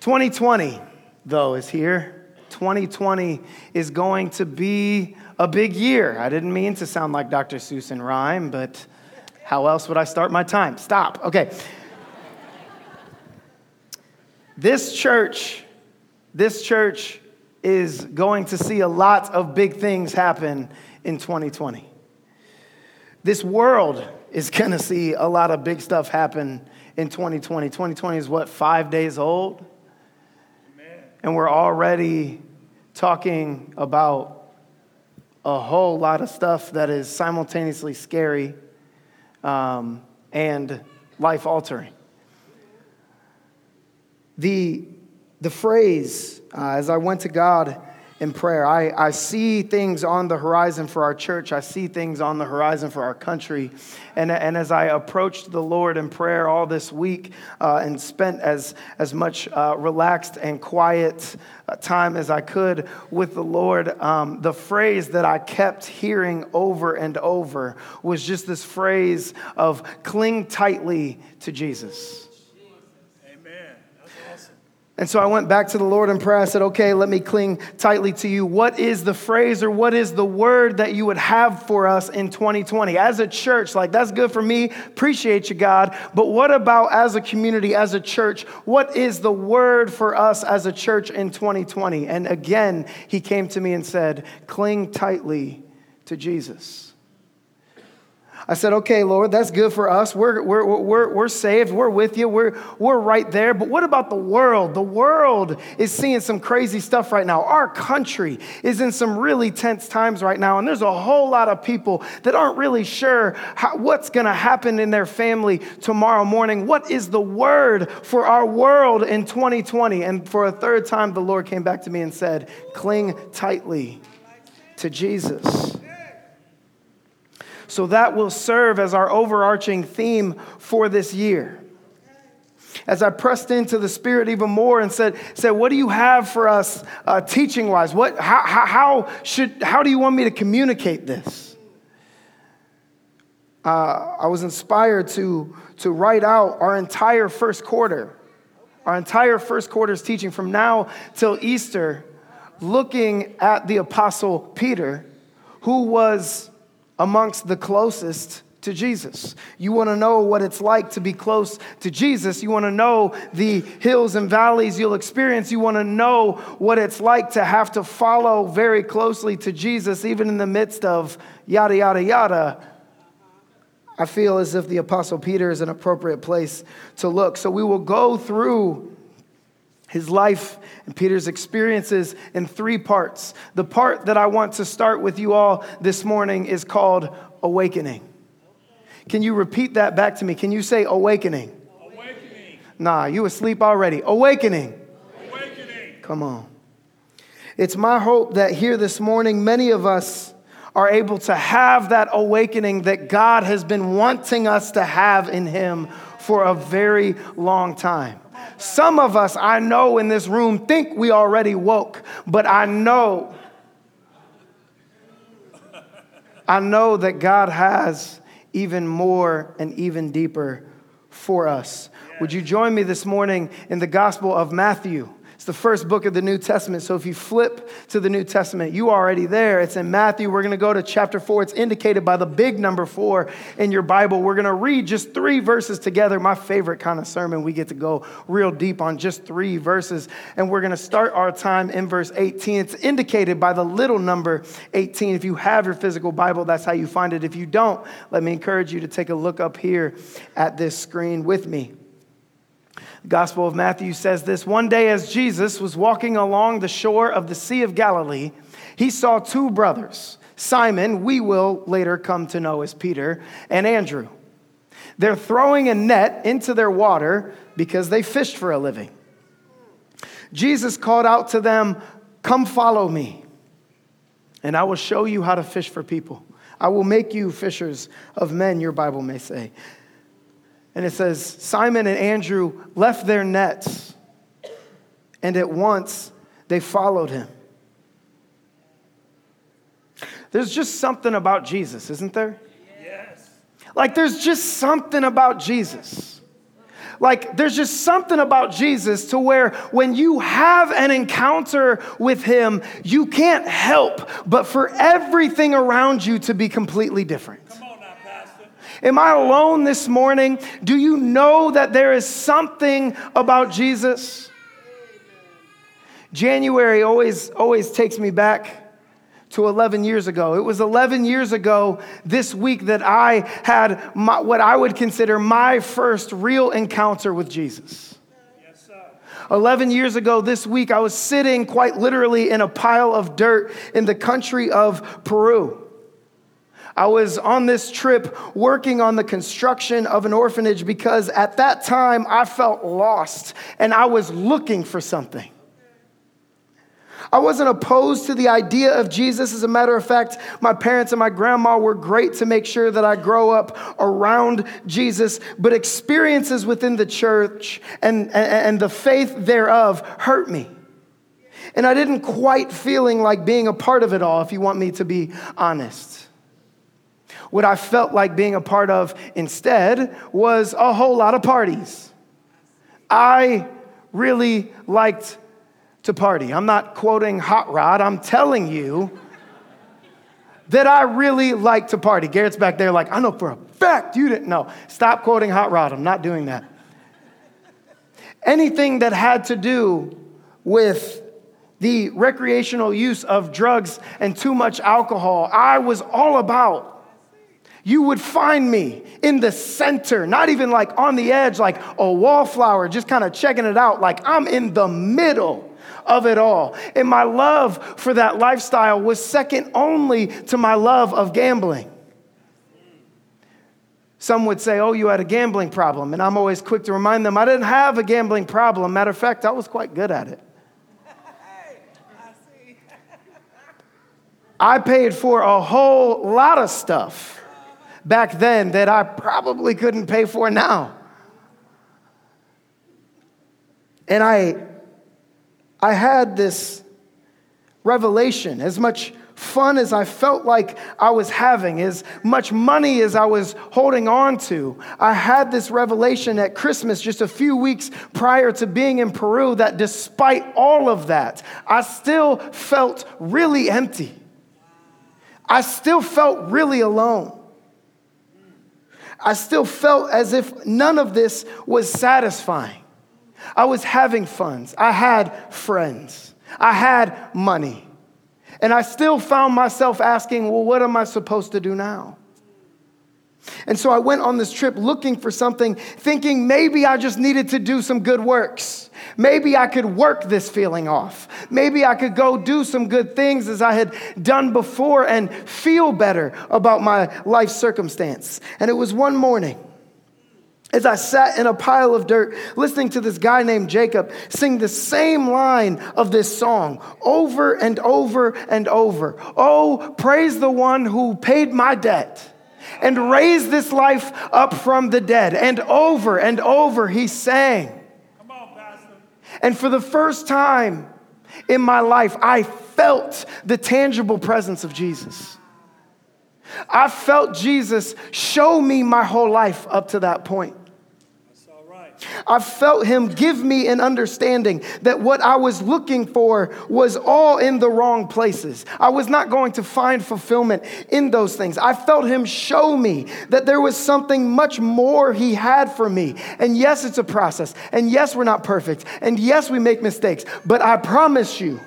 2020, though, is here. 2020 is going to be a big year. I didn't mean to sound like Dr. Seuss in rhyme, but how else would I start my time? Stop. Okay. this church, this church is going to see a lot of big things happen in 2020. This world is going to see a lot of big stuff happen in 2020. 2020 is what, five days old? And we're already talking about a whole lot of stuff that is simultaneously scary um, and life altering. The, the phrase, uh, as I went to God in prayer. I, I see things on the horizon for our church. I see things on the horizon for our country. And, and as I approached the Lord in prayer all this week uh, and spent as, as much uh, relaxed and quiet uh, time as I could with the Lord, um, the phrase that I kept hearing over and over was just this phrase of cling tightly to Jesus. And so I went back to the Lord in prayer. I said, okay, let me cling tightly to you. What is the phrase or what is the word that you would have for us in 2020? As a church, like that's good for me. Appreciate you, God. But what about as a community, as a church? What is the word for us as a church in 2020? And again, he came to me and said, cling tightly to Jesus. I said, okay, Lord, that's good for us. We're, we're, we're, we're saved. We're with you. We're, we're right there. But what about the world? The world is seeing some crazy stuff right now. Our country is in some really tense times right now. And there's a whole lot of people that aren't really sure how, what's going to happen in their family tomorrow morning. What is the word for our world in 2020? And for a third time, the Lord came back to me and said, cling tightly to Jesus. So that will serve as our overarching theme for this year. As I pressed into the Spirit even more and said, said What do you have for us uh, teaching wise? What, how, how, should, how do you want me to communicate this? Uh, I was inspired to, to write out our entire first quarter, our entire first quarter's teaching from now till Easter, looking at the Apostle Peter, who was amongst the closest to Jesus. You want to know what it's like to be close to Jesus. You want to know the hills and valleys you'll experience. You want to know what it's like to have to follow very closely to Jesus, even in the midst of yada, yada, yada. I feel as if the Apostle Peter is an appropriate place to look. So we will go through his life and Peter's experiences in three parts. The part that I want to start with you all this morning is called awakening. Can you repeat that back to me? Can you say awakening? Awakening. Nah, you asleep already. Awakening. Awakening. Come on. It's my hope that here this morning, many of us are able to have that awakening that God has been wanting us to have in Him for a very long time. Some of us, I know in this room, think we already woke, but I know, I know that God has even more and even deeper for us. Would you join me this morning in the Gospel of Matthew? The first book of the New Testament. So if you flip to the New Testament, you are already there. It's in Matthew. We're going to go to chapter four. It's indicated by the big number four in your Bible. We're going to read just three verses together. My favorite kind of sermon. We get to go real deep on just three verses. And we're going to start our time in verse 18. It's indicated by the little number 18. If you have your physical Bible, that's how you find it. If you don't, let me encourage you to take a look up here at this screen with me. The Gospel of Matthew says this One day, as Jesus was walking along the shore of the Sea of Galilee, he saw two brothers, Simon, we will later come to know as Peter, and Andrew. They're throwing a net into their water because they fished for a living. Jesus called out to them, Come follow me, and I will show you how to fish for people. I will make you fishers of men, your Bible may say. And it says, Simon and Andrew left their nets, and at once they followed him. There's just something about Jesus, isn't there? Yes. Like there's just something about Jesus. like there's just something about Jesus to where when you have an encounter with him, you can't help but for everything around you to be completely different. Am I alone this morning? Do you know that there is something about Jesus? January always always takes me back to 11 years ago. It was 11 years ago this week that I had my, what I would consider my first real encounter with Jesus. 11 years ago this week, I was sitting quite literally in a pile of dirt in the country of Peru. I was on this trip working on the construction of an orphanage because at that time I felt lost and I was looking for something. I wasn't opposed to the idea of Jesus. As a matter of fact, my parents and my grandma were great to make sure that I grow up around Jesus, but experiences within the church and, and, and the faith thereof hurt me. And I didn't quite feeling like being a part of it all, if you want me to be honest. What I felt like being a part of instead was a whole lot of parties. I really liked to party. I'm not quoting Hot Rod, I'm telling you that I really like to party. Garrett's back there, like, I know for a fact you didn't know. Stop quoting Hot Rod, I'm not doing that. Anything that had to do with the recreational use of drugs and too much alcohol, I was all about you would find me in the center, not even like on the edge, like a wallflower, just kind of checking it out. Like I'm in the middle of it all. And my love for that lifestyle was second only to my love of gambling. Some would say, Oh, you had a gambling problem. And I'm always quick to remind them I didn't have a gambling problem. Matter of fact, I was quite good at it. I paid for a whole lot of stuff back then that I probably couldn't pay for now. And I I had this revelation. As much fun as I felt like I was having, as much money as I was holding on to, I had this revelation at Christmas just a few weeks prior to being in Peru that despite all of that, I still felt really empty. I still felt really alone. I still felt as if none of this was satisfying. I was having funds. I had friends. I had money. And I still found myself asking, well, what am I supposed to do now? And so I went on this trip looking for something, thinking maybe I just needed to do some good works. Maybe I could work this feeling off. Maybe I could go do some good things as I had done before and feel better about my life circumstance. And it was one morning as I sat in a pile of dirt listening to this guy named Jacob sing the same line of this song over and over and over. Oh, praise the one who paid my debt and raise this life up from the dead. And over and over he sang. Come on, Pastor. And for the first time in my life, I felt the tangible presence of Jesus. I felt Jesus show me my whole life up to that point. I felt him give me an understanding that what I was looking for was all in the wrong places. I was not going to find fulfillment in those things. I felt him show me that there was something much more he had for me. And yes, it's a process. And yes, we're not perfect. And yes, we make mistakes. But I promise you,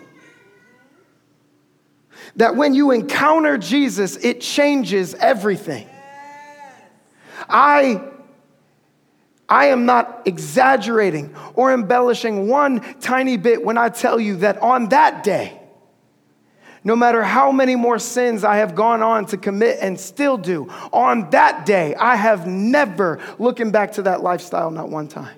that when you encounter Jesus, it changes everything. I I am not exaggerating or embellishing one tiny bit when I tell you that on that day, no matter how many more sins I have gone on to commit and still do, on that day, I have never looking back to that lifestyle, not one time.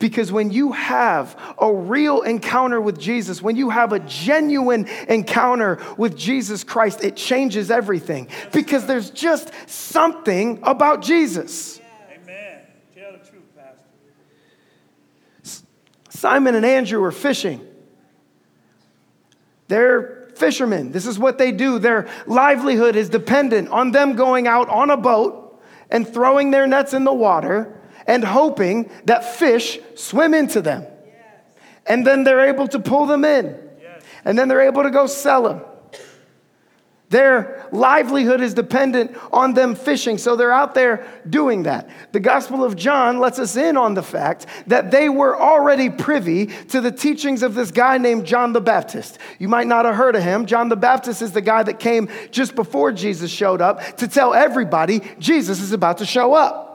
Because when you have a real encounter with Jesus, when you have a genuine encounter with Jesus Christ, it changes everything. Because there's just something about Jesus. Simon and Andrew are fishing. They're fishermen. This is what they do. Their livelihood is dependent on them going out on a boat and throwing their nets in the water and hoping that fish swim into them. And then they're able to pull them in. And then they're able to go sell them. Their livelihood is dependent on them fishing, so they're out there doing that. The Gospel of John lets us in on the fact that they were already privy to the teachings of this guy named John the Baptist. You might not have heard of him. John the Baptist is the guy that came just before Jesus showed up to tell everybody Jesus is about to show up.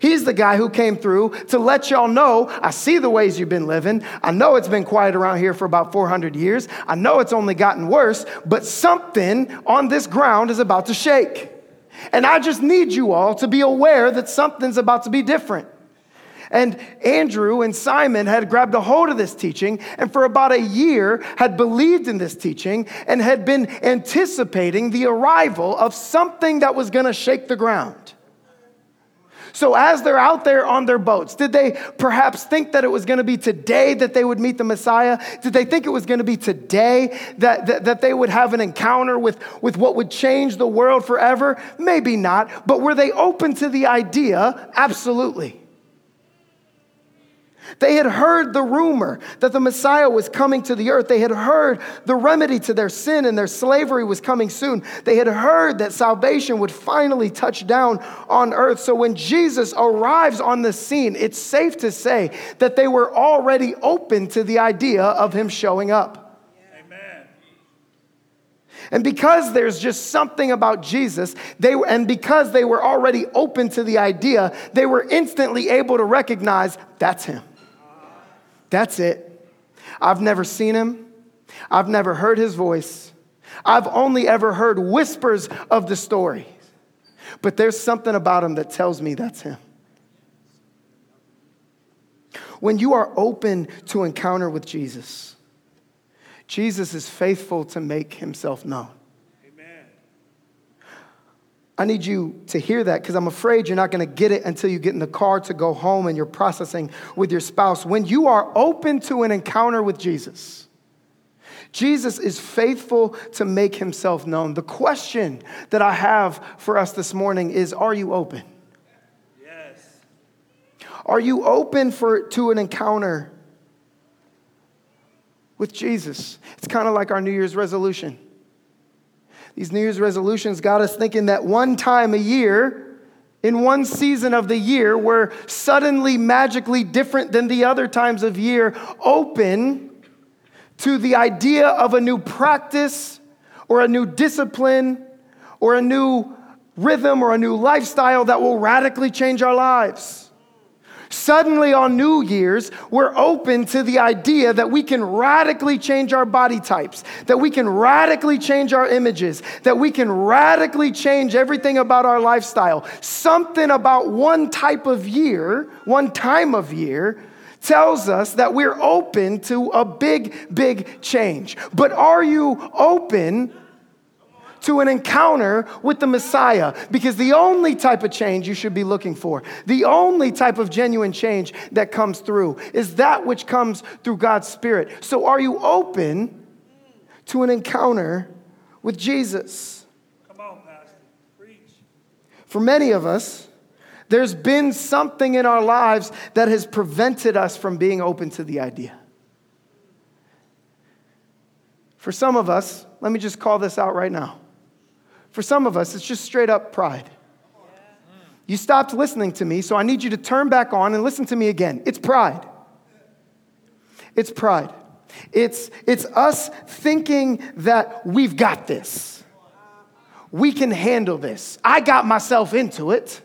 He's the guy who came through to let y'all know I see the ways you've been living. I know it's been quiet around here for about 400 years. I know it's only gotten worse, but something on this ground is about to shake. And I just need you all to be aware that something's about to be different. And Andrew and Simon had grabbed a hold of this teaching and for about a year had believed in this teaching and had been anticipating the arrival of something that was going to shake the ground. So, as they're out there on their boats, did they perhaps think that it was going to be today that they would meet the Messiah? Did they think it was going to be today that, that, that, they would have an encounter with, with what would change the world forever? Maybe not. But were they open to the idea? Absolutely. They had heard the rumor that the Messiah was coming to the earth. They had heard the remedy to their sin and their slavery was coming soon. They had heard that salvation would finally touch down on earth. So when Jesus arrives on the scene, it's safe to say that they were already open to the idea of him showing up. And because there's just something about Jesus, they and because they were already open to the idea, they were instantly able to recognize that's him. That's it. I've never seen him. I've never heard his voice. I've only ever heard whispers of the story. But there's something about him that tells me that's him. When you are open to encounter with Jesus, Jesus is faithful to make himself known. I need you to hear that because I'm afraid you're not going to get it until you get in the car to go home and you're processing with your spouse. When you are open to an encounter with Jesus, Jesus is faithful to make himself known. The question that I have for us this morning is Are you open? Yes. Are you open for, to an encounter with Jesus? It's kind of like our New Year's resolution. These New Year's resolutions got us thinking that one time a year, in one season of the year, we're suddenly magically different than the other times of year, open to the idea of a new practice or a new discipline or a new rhythm or a new lifestyle that will radically change our lives. Suddenly on New Year's, we're open to the idea that we can radically change our body types, that we can radically change our images, that we can radically change everything about our lifestyle. Something about one type of year, one time of year, tells us that we're open to a big, big change. But are you open to an encounter with the Messiah because the only type of change you should be looking for, the only type of genuine change that comes through is that which comes through God's Spirit. So, are you open to an encounter with Jesus? Come on, Pastor. Preach. For many of us, there's been something in our lives that has prevented us from being open to the idea. For some of us, let me just call this out right now. For some of us, it's just straight up pride. You stopped listening to me, so I need you to turn back on and listen to me again. It's pride. It's pride. It's, it's us thinking that we've got this. We can handle this. I got myself into it.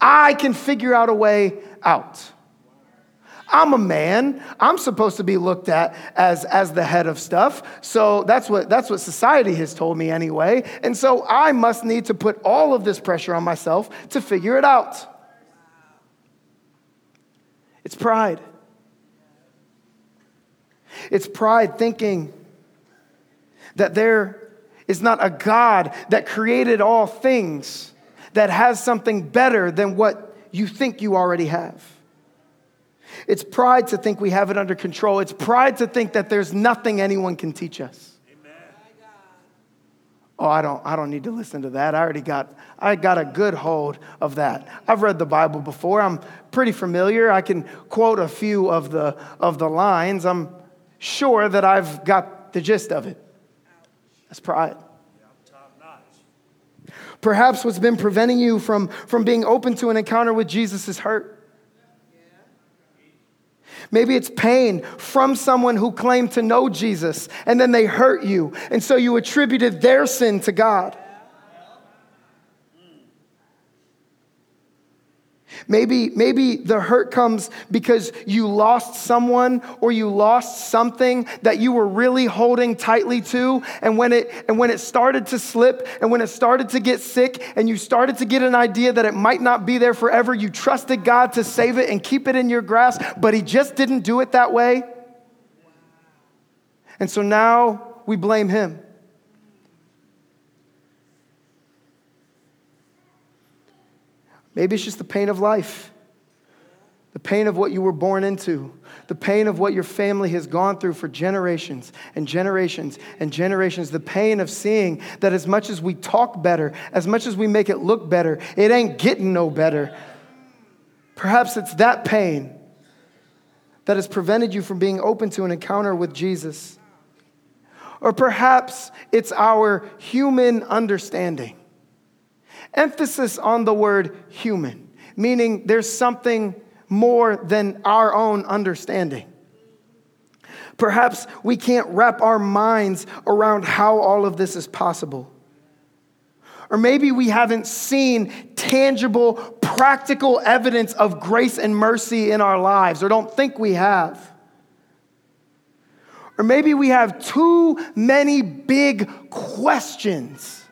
I can figure out a way out. I'm a man. I'm supposed to be looked at as, as the head of stuff. So that's what, that's what society has told me anyway. And so I must need to put all of this pressure on myself to figure it out. It's pride. It's pride thinking that there is not a God that created all things that has something better than what you think you already have. It's pride to think we have it under control. It's pride to think that there's nothing anyone can teach us. Amen. Oh, I don't, I don't need to listen to that. I already got, I got a good hold of that. I've read the Bible before. I'm pretty familiar. I can quote a few of the, of the lines. I'm sure that I've got the gist of it. That's pride. Perhaps what's been preventing you from, from being open to an encounter with Jesus is hurt. Maybe it's pain from someone who claimed to know Jesus and then they hurt you. And so you attributed their sin to God. Maybe, maybe the hurt comes because you lost someone or you lost something that you were really holding tightly to. And when it, and when it started to slip and when it started to get sick and you started to get an idea that it might not be there forever, you trusted God to save it and keep it in your grasp, but He just didn't do it that way. And so now we blame Him. Maybe it's just the pain of life, the pain of what you were born into, the pain of what your family has gone through for generations and generations and generations, the pain of seeing that as much as we talk better, as much as we make it look better, it ain't getting no better. Perhaps it's that pain that has prevented you from being open to an encounter with Jesus. Or perhaps it's our human understanding. Emphasis on the word human, meaning there's something more than our own understanding. Perhaps we can't wrap our minds around how all of this is possible. Or maybe we haven't seen tangible, practical evidence of grace and mercy in our lives, or don't think we have. Or maybe we have too many big questions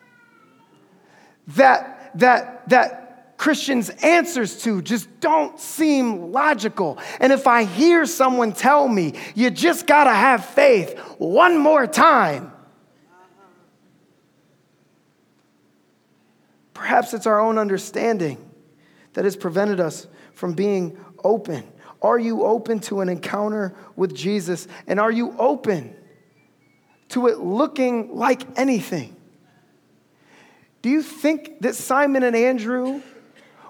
that that, that Christians' answers to just don't seem logical. And if I hear someone tell me, you just gotta have faith one more time, perhaps it's our own understanding that has prevented us from being open. Are you open to an encounter with Jesus? And are you open to it looking like anything? Do you think that Simon and Andrew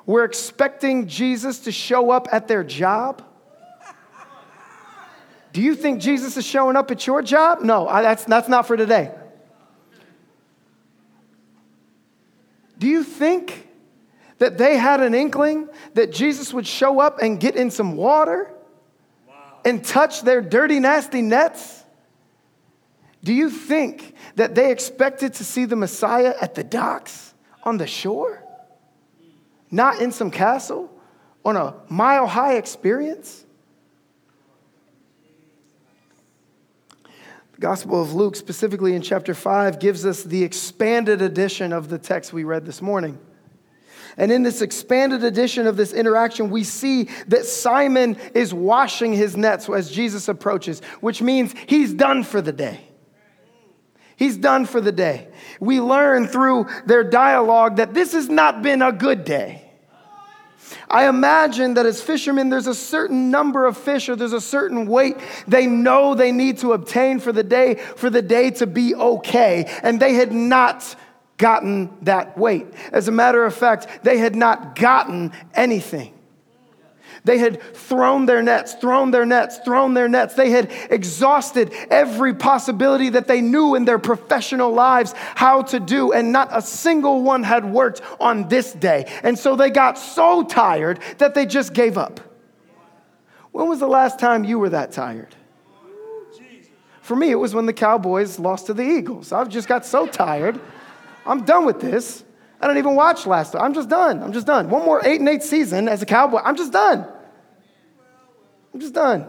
were expecting Jesus to show up at their job? Do you think Jesus is showing up at your job? No, that's, that's not for today. Do you think that they had an inkling that Jesus would show up and get in some water wow. and touch their dirty, nasty nets? Do you think that they expected to see the Messiah at the docks on the shore? Not in some castle on a mile high experience? The Gospel of Luke, specifically in chapter 5, gives us the expanded edition of the text we read this morning. And in this expanded edition of this interaction, we see that Simon is washing his nets as Jesus approaches, which means he's done for the day. He's done for the day. We learn through their dialogue that this has not been a good day. I imagine that as fishermen, there's a certain number of fish or there's a certain weight they know they need to obtain for the day, for the day to be okay. And they had not gotten that weight. As a matter of fact, they had not gotten anything. They had thrown their nets, thrown their nets, thrown their nets. They had exhausted every possibility that they knew in their professional lives how to do, and not a single one had worked on this day. And so they got so tired that they just gave up. When was the last time you were that tired? For me, it was when the Cowboys lost to the Eagles. I've just got so tired. I'm done with this. I don't even watch last. I'm just done. I'm just done. One more eight and eight season as a Cowboy. I'm just done. I'm just done.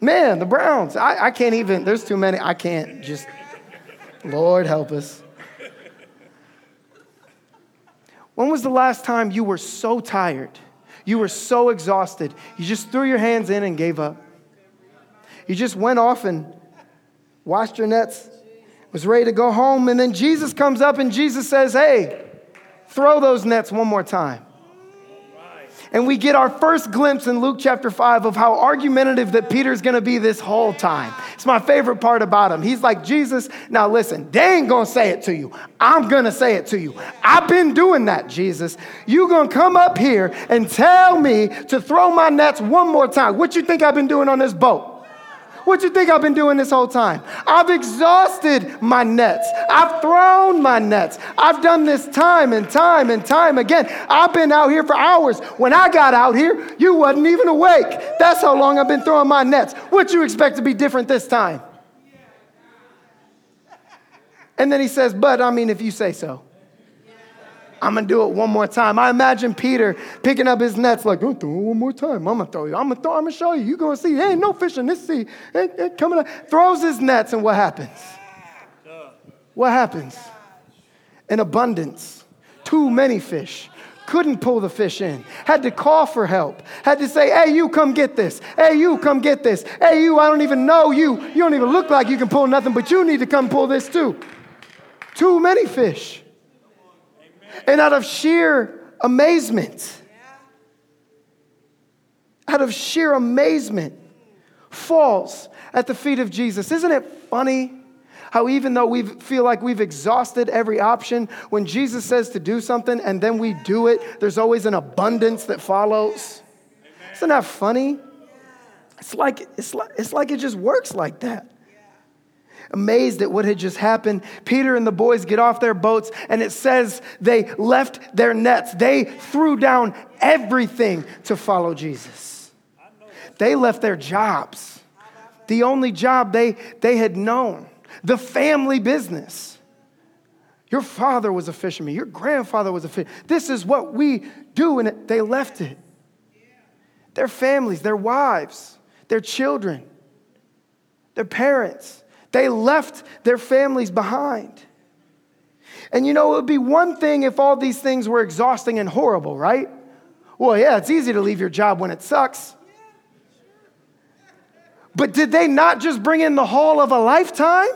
Man, the Browns. I, I can't even, there's too many. I can't just, Lord help us. When was the last time you were so tired? You were so exhausted. You just threw your hands in and gave up. You just went off and washed your nets, was ready to go home. And then Jesus comes up and Jesus says, Hey, throw those nets one more time. And we get our first glimpse in Luke chapter 5 of how argumentative that Peter's gonna be this whole time. It's my favorite part about him. He's like, Jesus, now listen, they ain't gonna say it to you. I'm gonna say it to you. I've been doing that, Jesus. You gonna come up here and tell me to throw my nets one more time. What you think I've been doing on this boat? What you think I've been doing this whole time? I've exhausted my nets. I've thrown my nets. I've done this time and time and time again. I've been out here for hours. When I got out here, you wasn't even awake. That's how long I've been throwing my nets. What you expect to be different this time? And then he says, But I mean, if you say so. I'm gonna do it one more time. I imagine Peter picking up his nets, like, I'm throw it one more time. I'm gonna throw you. I'm gonna throw, I'm gonna show you. You're gonna see, There ain't no fish in this sea. It, it coming up. Throws his nets, and what happens? What happens? An abundance. Too many fish. Couldn't pull the fish in. Had to call for help. Had to say, hey, you come get this. Hey, you come get this. Hey, you, I don't even know you. You don't even look like you can pull nothing, but you need to come pull this too. Too many fish and out of sheer amazement, out of sheer amazement, falls at the feet of Jesus. Isn't it funny how, even though we feel like we've exhausted every option, when Jesus says to do something and then we do it, there's always an abundance that follows? Isn't that funny? It's like, it's like, it's like it just works like that amazed at what had just happened. Peter and the boys get off their boats, and it says they left their nets. They threw down everything to follow Jesus. They left their jobs, the only job they, they had known, the family business. Your father was a fisherman, your grandfather was a fisherman. This is what we do, and they left it. Their families, their wives, their children, their parents they left their families behind. And you know, it would be one thing if all these things were exhausting and horrible, right? Well, yeah, it's easy to leave your job when it sucks. But did they not just bring in the haul of a lifetime?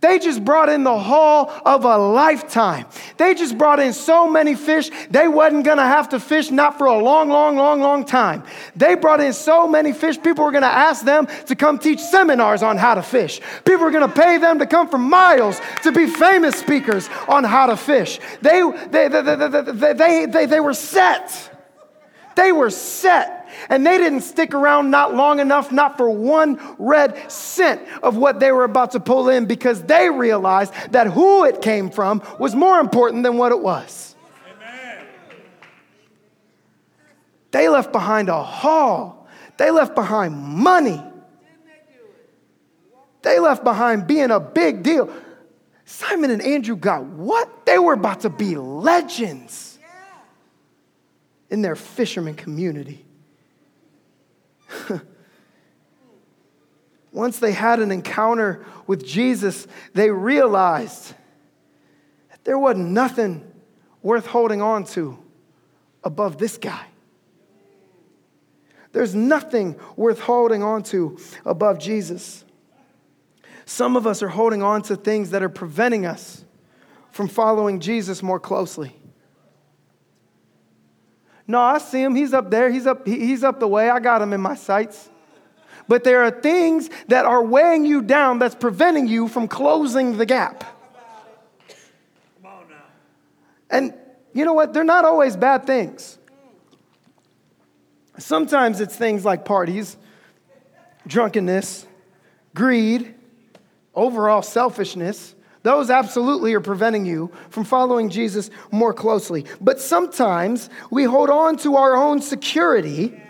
They just brought in the haul of a lifetime. They just brought in so many fish, they wasn't to have to fish not for a long, long, long, long time. They brought in so many fish, people were to ask them to come teach seminars on how to fish. People were to pay them to come for miles to be famous speakers on how to fish. They, they, they, they, they, they, they were set. They were set. And they didn't stick around not long enough, not for one red cent of what they were about to pull in, because they realized that who it came from was more important than what it was. Amen. They left behind a haul, they left behind money, they left behind being a big deal. Simon and Andrew got what? They were about to be legends in their fisherman community. Once they had an encounter with Jesus, they realized that there wasn't nothing worth holding on to above this guy. There's nothing worth holding on to above Jesus. Some of us are holding on to things that are preventing us from following Jesus more closely. No, I see him. He's up there. He's up, he's up the way. I got him in my sights. But there are things that are weighing you down that's preventing you from closing the gap. And you know what? They're not always bad things. Sometimes it's things like parties, drunkenness, greed, overall selfishness, those absolutely are preventing you from following Jesus more closely. But sometimes we hold on to our own security,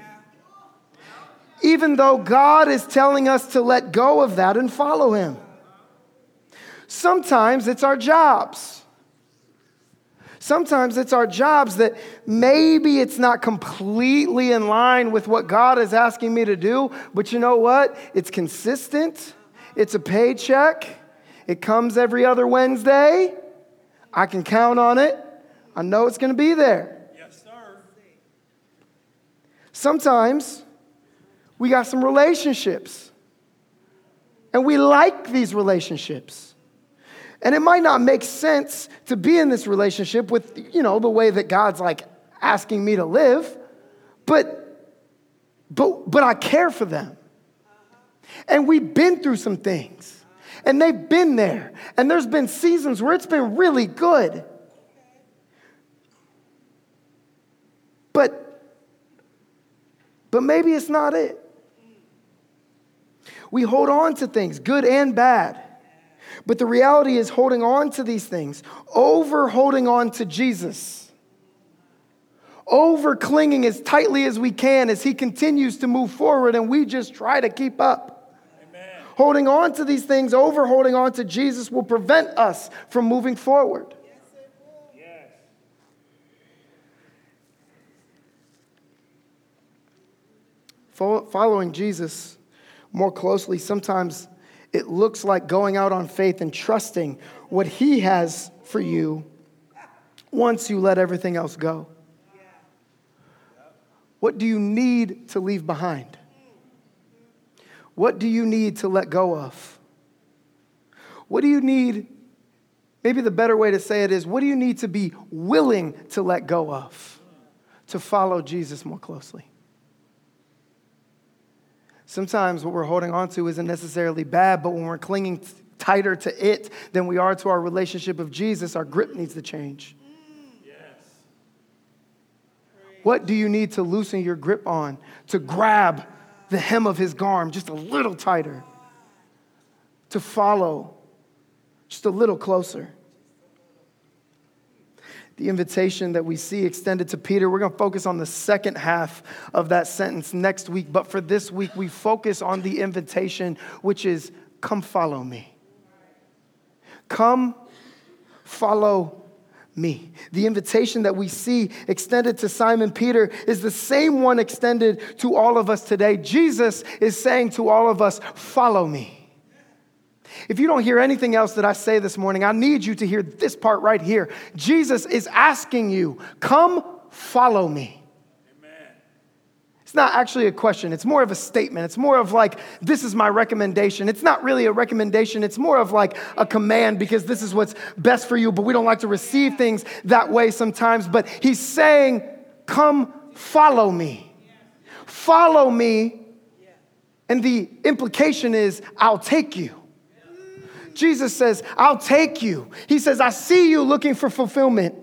even though God is telling us to let go of that and follow Him. Sometimes it's our jobs. Sometimes it's our jobs that maybe it's not completely in line with what God is asking me to do, but you know what? It's consistent, it's a paycheck it comes every other Wednesday. I can count on it. I know it's going to be there. Yes, sir. Sometimes we got some relationships, and we like these relationships. And it might not make sense to be in this relationship with, you know, the way that God's like asking me to live, but, but, but I care for them. And we've been through some things, and they've been there. And there's been seasons where it's been really good. But, but maybe it's not it. We hold on to things, good and bad. But the reality is holding on to these things, over holding on to Jesus, over clinging as tightly as we can as he continues to move forward and we just try to keep up. Holding on to these things, over holding on to Jesus will prevent us from moving forward. Following Jesus more closely sometimes it looks like going out on faith and trusting what He has for you once you let everything else go. What do you need to leave behind? What do you need to let go of? What do you need? Maybe the better way to say it is what do you need to be willing to let go of to follow Jesus more closely? Sometimes what we're holding on to isn't necessarily bad, but when we're clinging tighter to it than we are to our relationship of Jesus, our grip needs to change. Yes. What do you need to loosen your grip on? To grab the hem of his garment just a little tighter, to follow just a little closer the invitation that we see extended to Peter. We're going to focus on the second half of that sentence next week. But for this week, we focus on the invitation, which is come follow me. Come follow me. The invitation that we see extended to Simon Peter is the same one extended to all of us today. Jesus is saying to all of us, Follow me. If you don't hear anything else that I say this morning, I need you to hear this part right here. Jesus is asking you, come follow me. Not actually a question. It's more of a statement. It's more of like, this is my recommendation. It's not really a recommendation. It's more of like a command because this is what's best for you, but we don't like to receive things that way sometimes. But he's saying, come follow me. Follow me. And the implication is, I'll take you. Jesus says, I'll take you. He says, I see you looking for fulfillment.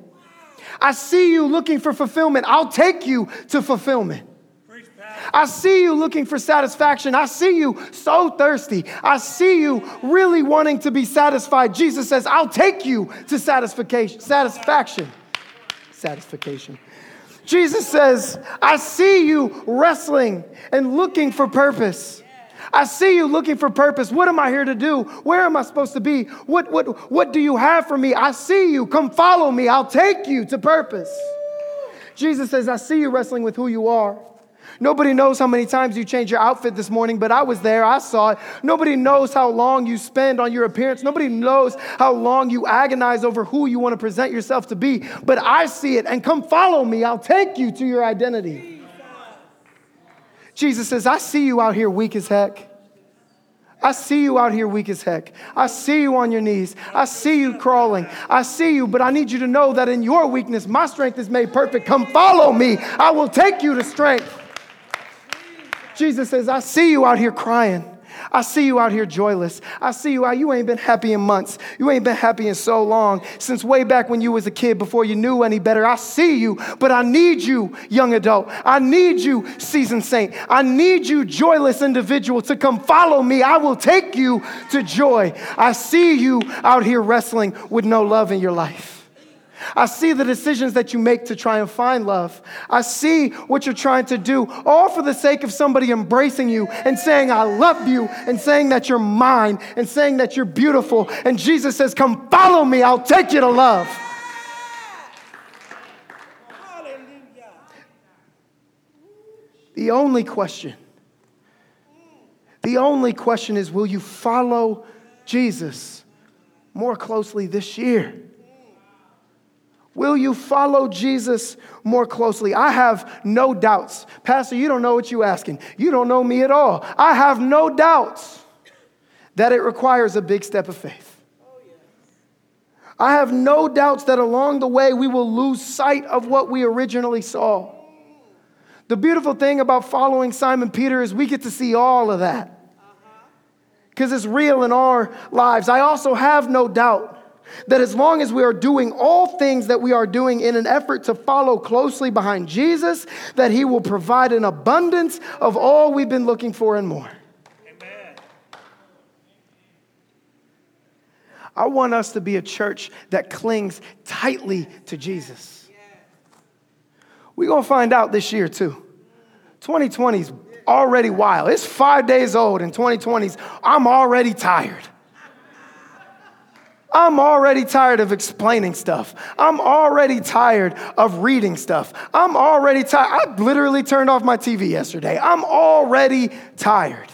I see you looking for fulfillment. I'll take you to fulfillment. I see you looking for satisfaction. I see you so thirsty. I see you really wanting to be satisfied. Jesus says, I'll take you to satisfaction. Satisfaction. Satisfaction. Jesus says, I see you wrestling and looking for purpose. I see you looking for purpose. What am I here to do? Where am I supposed to be? What, what, what do you have for me? I see you. Come follow me. I'll take you to purpose. Jesus says, I see you wrestling with who you are. Nobody knows how many times you change your outfit this morning, but I was there. I saw it. Nobody knows how long you spend on your appearance. Nobody knows how long you agonize over who you want to present yourself to be. But I see it, and come follow me. I'll take you to your identity. Jesus says, I see you out here weak as heck. I see you out here weak as heck. I see you on your knees. I see you crawling. I see you, but I need you to know that in your weakness, my strength is made perfect. Come follow me. I will take you to strength. Jesus says, I see you out here crying. I see you out here joyless. I see you out, you ain't been happy in months. You ain't been happy in so long, since way back when you was a kid before you knew any better. I see you, but I need you, young adult. I need you, seasoned saint. I need you, joyless individual, to come follow me. I will take you to joy. I see you out here wrestling with no love in your life. I see the decisions that you make to try and find love. I see what you're trying to do, all for the sake of somebody embracing you and saying, I love you, and saying that you're mine, and saying that you're beautiful. And Jesus says, Come follow me, I'll take you to love. The only question, the only question is, will you follow Jesus more closely this year? Will you follow Jesus more closely? I have no doubts. Pastor, you don't know what you're asking. You don't know me at all. I have no doubts that it requires a big step of faith. I have no doubts that along the way we will lose sight of what we originally saw. The beautiful thing about following Simon Peter is we get to see all of that because it's real in our lives. I also have no doubt that as long as we are doing all things that we are doing in an effort to follow closely behind Jesus, that he will provide an abundance of all we've been looking for and more. Amen. I want us to be a church that clings tightly to Jesus. We're going to find out this year too. 2020 is already wild. It's five days old in 2020s. I'm already tired. I'm already tired of explaining stuff. I'm already tired of reading stuff. I'm already tired. I literally turned off my TV yesterday. I'm already tired.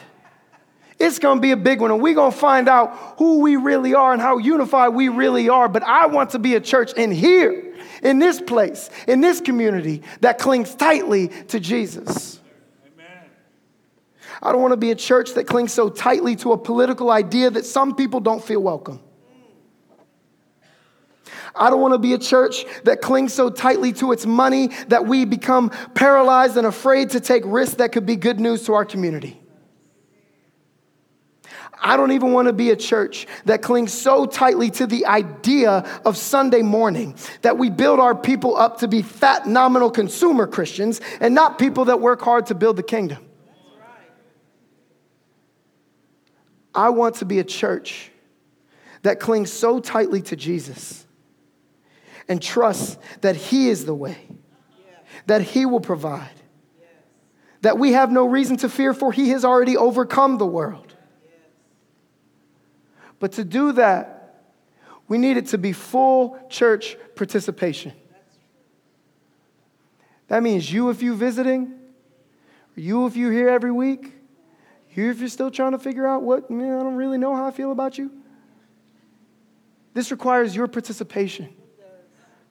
It's gonna be a big one, and we're gonna find out who we really are and how unified we really are. But I want to be a church in here, in this place, in this community that clings tightly to Jesus. I don't want to be a church that clings so tightly to a political idea that some people don't feel welcome. I don't want to be a church that clings so tightly to its money that we become paralyzed and afraid to take risks that could be good news to our community. I don't even want to be a church that clings so tightly to the idea of Sunday morning that we build our people up to be fat, nominal consumer Christians and not people that work hard to build the kingdom. I want to be a church that clings so tightly to Jesus and trust that He is the way, that He will provide, that we have no reason to fear, for He has already overcome the world. But to do that, we need it to be full church participation. That means you if you're visiting, you if you're here every week, you if you're still trying to figure out what, man, I don't really know how I feel about you. This requires your participation.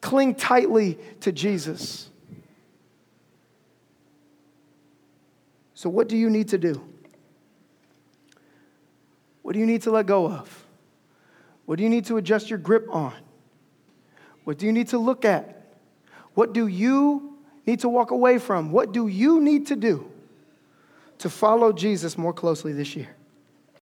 Cling tightly to Jesus. So, what do you need to do? What do you need to let go of? What do you need to adjust your grip on? What do you need to look at? What do you need to walk away from? What do you need to do to follow Jesus more closely this year?